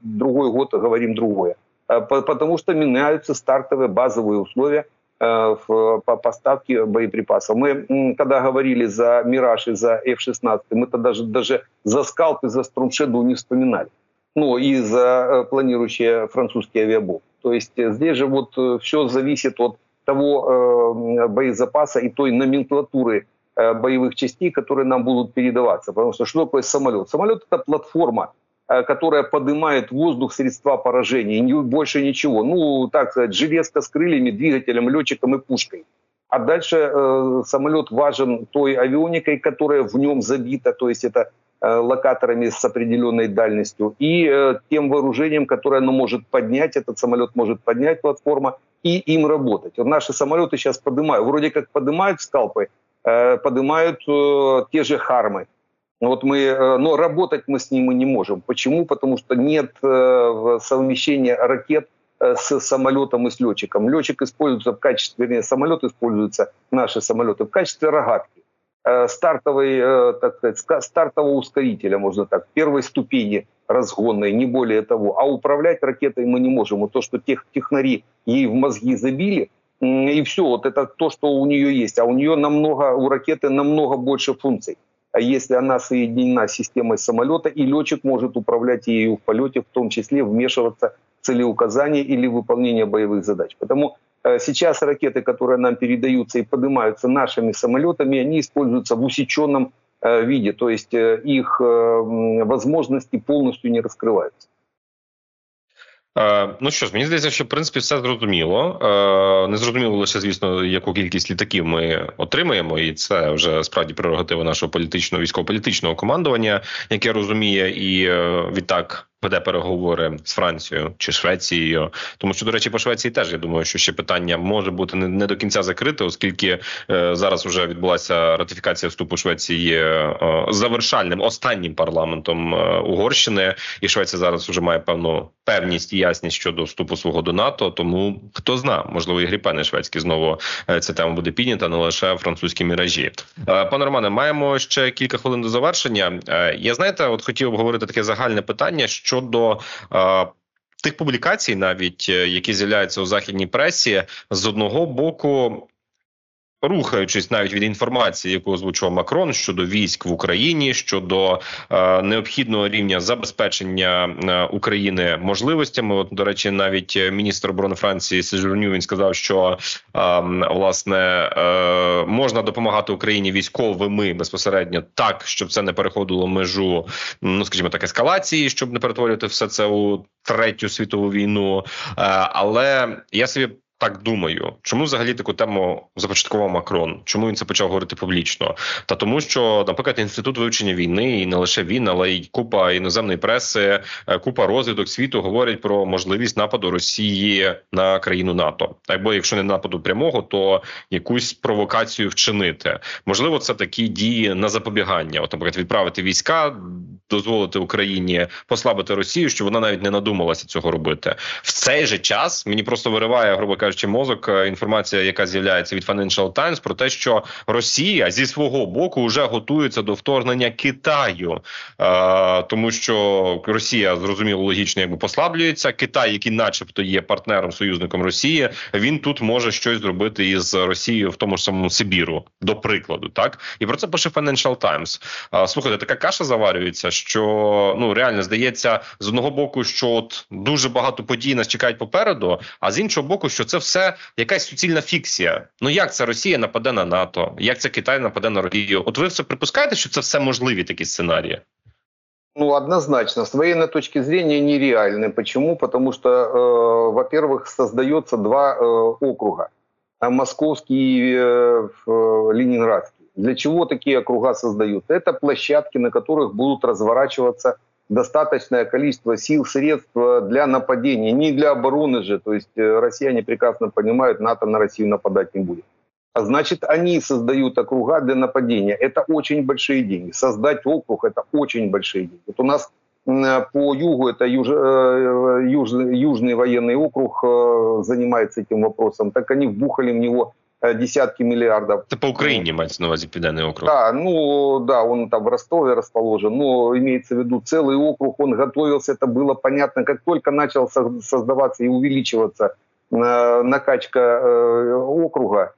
другой год говорим другое. А, потому что меняются стартовые базовые условия э, в поставке боеприпасов. Мы, когда говорили за «Мираж» и за F-16, мы тогда даже, даже за «Скалп» и за «Струмшеду» не вспоминали. Ну, и за э, планирующие французские авиабомбы. То есть здесь же вот все зависит от того боезапаса и той номенклатуры боевых частей, которые нам будут передаваться. Потому что что такое самолет? Самолет – это платформа, которая поднимает воздух средства поражения, и больше ничего. Ну, так сказать, железка с крыльями, двигателем, летчиком и пушкой. А дальше э, самолет важен той авионикой, которая в нем забита, то есть это э, локаторами с определенной дальностью, и э, тем вооружением, которое оно может поднять, этот самолет может поднять платформа и им работать. Вот наши самолеты сейчас поднимают, вроде как поднимают скалпы, э, поднимают э, те же хармы. Вот мы, э, но работать мы с ними не можем. Почему? Потому что нет э, совмещения ракет Э, с самолетом и с летчиком. Летчик используется в качестве, вернее, самолет используется, наши самолеты, в качестве рогатки. Э, стартовой, э, так сказать, стартового ускорителя, можно так, первой ступени разгонной, не более того. А управлять ракетой мы не можем. Вот то, что тех, технари ей в мозги забили, и все, вот это то, что у нее есть. А у нее намного, у ракеты намного больше функций. А если она соединена с системой самолета, и летчик может управлять ею в полете, в том числе вмешиваться целеуказания или выполнения боевых задач. Потому э, сейчас ракеты, которые нам передаются и поднимаются нашими самолетами, они используются в усеченном э, виде, то есть э, их возможности полностью не раскрываются. Ну що ж, мені здається, що в принципі все зрозуміло. Не зрозуміло лише, звісно, яку кількість літаків ми отримаємо, і це вже справді прерогатива нашого політичного військово-політичного командування, яке розуміє і відтак веде переговори з Францією чи Швецією, тому що до речі, по Швеції теж я думаю, що ще питання може бути не, не до кінця закрите, оскільки е, зараз вже відбулася ратифікація вступу Швеції е, завершальним останнім парламентом е, Угорщини, і Швеція зараз вже має певну певність і ясність щодо вступу свого до НАТО. Тому хто зна, можливо, і гріпени шведські знову е, ця тема буде піднята, не лише французькі міражі. Е, пане Романе, маємо ще кілька хвилин до завершення. Е, я знаєте, от хотів обговорити таке загальне питання щодо. Тих публікацій, навіть які з'являються у західній пресі, з одного боку рухаючись навіть від інформації, яку озвучував Макрон щодо військ в Україні, щодо е, необхідного рівня забезпечення е, України можливостями. От до речі, навіть міністр оборони Франції Сежурню він сказав, що е, власне е, можна допомагати Україні військовими безпосередньо так, щоб це не переходило межу, ну скажімо так, ескалації, щоб не перетворювати все це у третю світову війну. Е, але я собі так думаю, чому взагалі таку тему започаткував Макрон? Чому він це почав говорити публічно? Та тому, що, наприклад, інститут вивчення війни, і не лише він, але й купа іноземної преси, е, купа розвідок світу говорять про можливість нападу Росії на країну НАТО. Або якщо не нападу прямого, то якусь провокацію вчинити. Можливо, це такі дії на запобігання. От, наприклад, відправити війська, дозволити Україні послабити Росію, щоб вона навіть не надумалася цього робити в цей же час. Мені просто вириває грубо кажучи, мозок е, інформація, яка з'являється від Financial Times, про те, що Росія зі свого боку вже готується до вторгнення Китаю, е, тому що Росія зрозуміло логічно, якби послаблюється. Китай, який, начебто, є партнером союзником Росії, він тут може щось зробити із Росією в тому ж самому Сибіру, до прикладу, так і про це пише Financial Times. Е, слухайте, така каша заварюється, що ну реально здається з одного боку, що от дуже багато подій нас чекають попереду, а з іншого боку, що це це все якась суцільна фікція. Ну як це Росія нападе на НАТО? Як це Китай нападе на Росію? От ви все припускаєте, що це все можливі такі сценарії? Ну, однозначно, с военной точки зрения нереальны. Почему? Потому что, э, во-первых, создается два э, округа. Московский и э, Ленинградский. Для чего такие округа создаются? Это площадки, на которых будут разворачиваться достаточное количество сил, средств для нападения, не для обороны же. То есть э, россияне прекрасно понимают, НАТО на Россию нападать не будет. А значит, они создают округа для нападения. Это очень большие деньги. Создать округ – это очень большие деньги. Вот у нас по югу, это юж, э, южный, военный округ э, занимается этим вопросом, так они вбухали в него Э, десятки миллиардов. Это по Украине, мається на увазі Південний округ. Да, ну да, он там в Ростове расположен, но имеется в виду целый округ, он готовился, это было понятно, как только начал создаваться и увеличиваться э, накачка э, округа,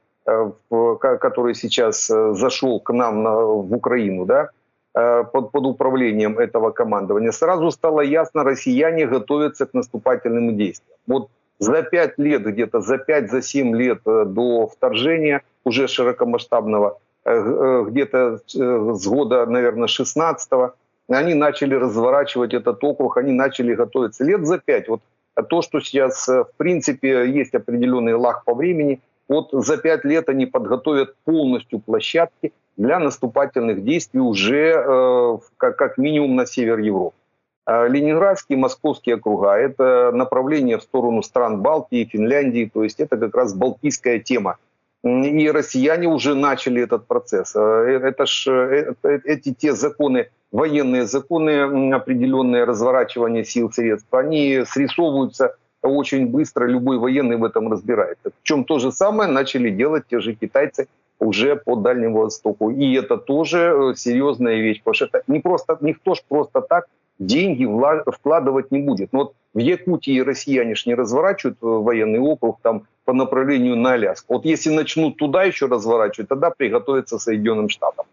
который сейчас зашел к нам в Украину, да, под, под управлением этого командования, сразу стало ясно, россияне готовятся к наступательным действиям. Вот за 5 лет, где-то за 5-7 лет до вторжения уже широкомасштабного, где-то с года, наверное, 16-го, они начали разворачивать этот округ, они начали готовиться лет за 5. Вот то, что сейчас, в принципе, есть определенный лаг по времени, вот за 5 лет они подготовят полностью площадки для наступательных действий уже э, как, как минимум на север Европы. А Ленинградские и московские округа – это направление в сторону стран Балтии, Финляндии, то есть это как раз балтийская тема. И россияне уже начали этот процесс. Э, это ж, это, э, эти те законы, военные законы, определенные разворачивание сил, средств, они срисовываются очень быстро, любой военный в этом разбирается. Причем то же самое начали делать те же китайцы уже по Дальнему Востоку. И это тоже э, серьезная вещь, потому что это не просто, никто ж просто так деньги вкладывать не будет. Но вот в Якутии россияне ж не разворачивают э, военный округ там по направлению на Аляску. Вот если начнут туда еще разворачивать, тогда приготовиться Соединенным Штатам.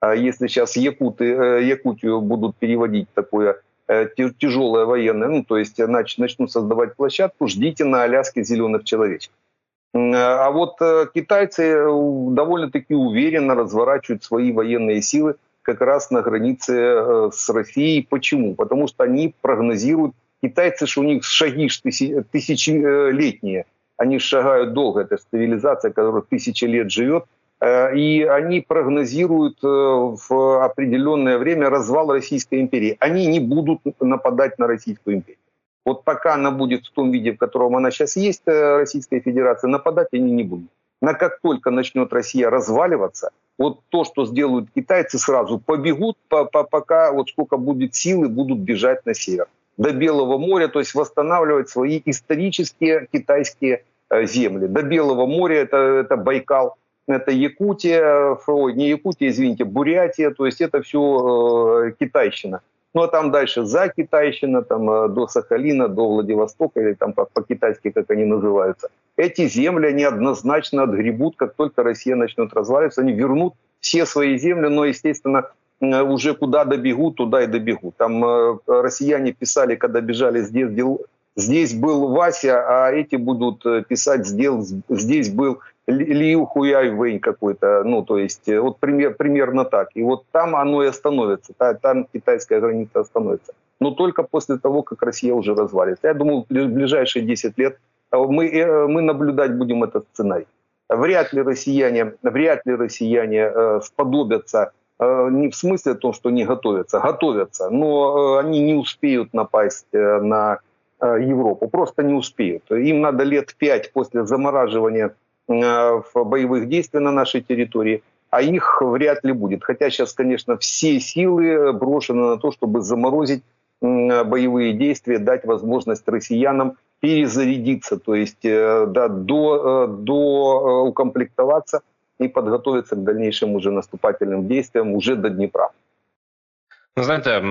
А если сейчас якуты, э, Якутию будут переводить такое тяжелое военное, ну, то есть начнут создавать площадку, ждите на Аляске зеленых человечков. А вот э, китайцы э, довольно-таки уверенно разворачивают свои военные силы как раз на границе э, с Россией. Почему? Потому что они прогнозируют, китайцы что у них шаги тысячелетние, они шагают долго, это цивилизация, которая тысячи лет живет, и они прогнозируют в определенное время развал Российской империи. Они не будут нападать на Российскую империю. Вот пока она будет в том виде, в котором она сейчас есть, э, Российская Федерация, нападать они не будут. Но как только начнет Россия разваливаться, вот то, что сделают китайцы, сразу побегут, пока вот сколько будет силы, будут бежать на север. До Белого моря, то есть восстанавливать свои исторические китайские э, земли. До Белого моря это, это Байкал, это Якутия, ой, не Якутия, извините, Бурятия, то есть это все э, китайщина. Ну а там дальше за Китайщина, там э, до Сахалина, до Владивостока, или там по-китайски, как они называются. Эти земли, они однозначно отгребут, как только Россия начнет разваливаться, они вернут все свои земли, но, естественно, э, уже куда добегут, туда и добегут. Там э, россияне писали, когда бежали здесь, здесь был Вася, а эти будут писать, здесь был Лиу Хуяй Вэнь какой-то, ну, то есть, э, вот пример, примерно так. И вот там оно и остановится, там китайская граница остановится. Но только после того, как Россия уже развалится. Я думаю, в ближайшие 10 лет э, мы, э, мы наблюдать будем этот сценарий. Вряд ли россияне, вряд ли россияне э, сподобятся э, не в смысле том, что не готовятся, готовятся, но э, они не успеют напасть э, на э, Европу, просто не успеют. Им надо лет пять после замораживания боевых действий на нашей территории, а их вряд ли будет. Хотя сейчас, конечно, все силы брошены на то, чтобы заморозить боевые действия, дать возможность россиянам перезарядиться, то есть э, да, до, э, до укомплектоваться и подготовиться к дальнейшим уже наступательным действиям уже до Дніпра. Ну, знаєте,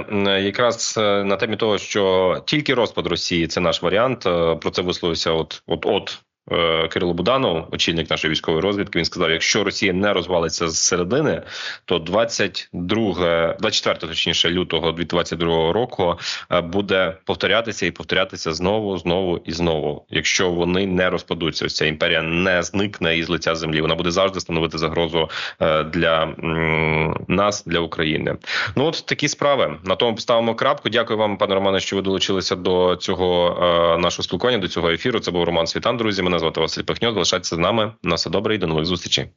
якраз на темі того, що тільки розпад Росії це наш варіант. Про це висловився от от от Е, Кирило Буданов, очільник нашої військової розвідки, він сказав: якщо Росія не розвалиться з середини, то 22, 24 точніше лютого 2022 року е, буде повторятися і повторятися знову, знову і знову. Якщо вони не розпадуться, ось ця імперія не зникне із лиця землі. Вона буде завжди становити загрозу е, для нас, для України. Ну от такі справи на тому поставимо крапку. Дякую вам, пане Романе, що ви долучилися до цього нашого спілкування, до цього ефіру. Це був Роман Світан. Друзі. Мене звати Василь Пихньо. Залишайтеся з нами. На все добре і до нових зустрічей.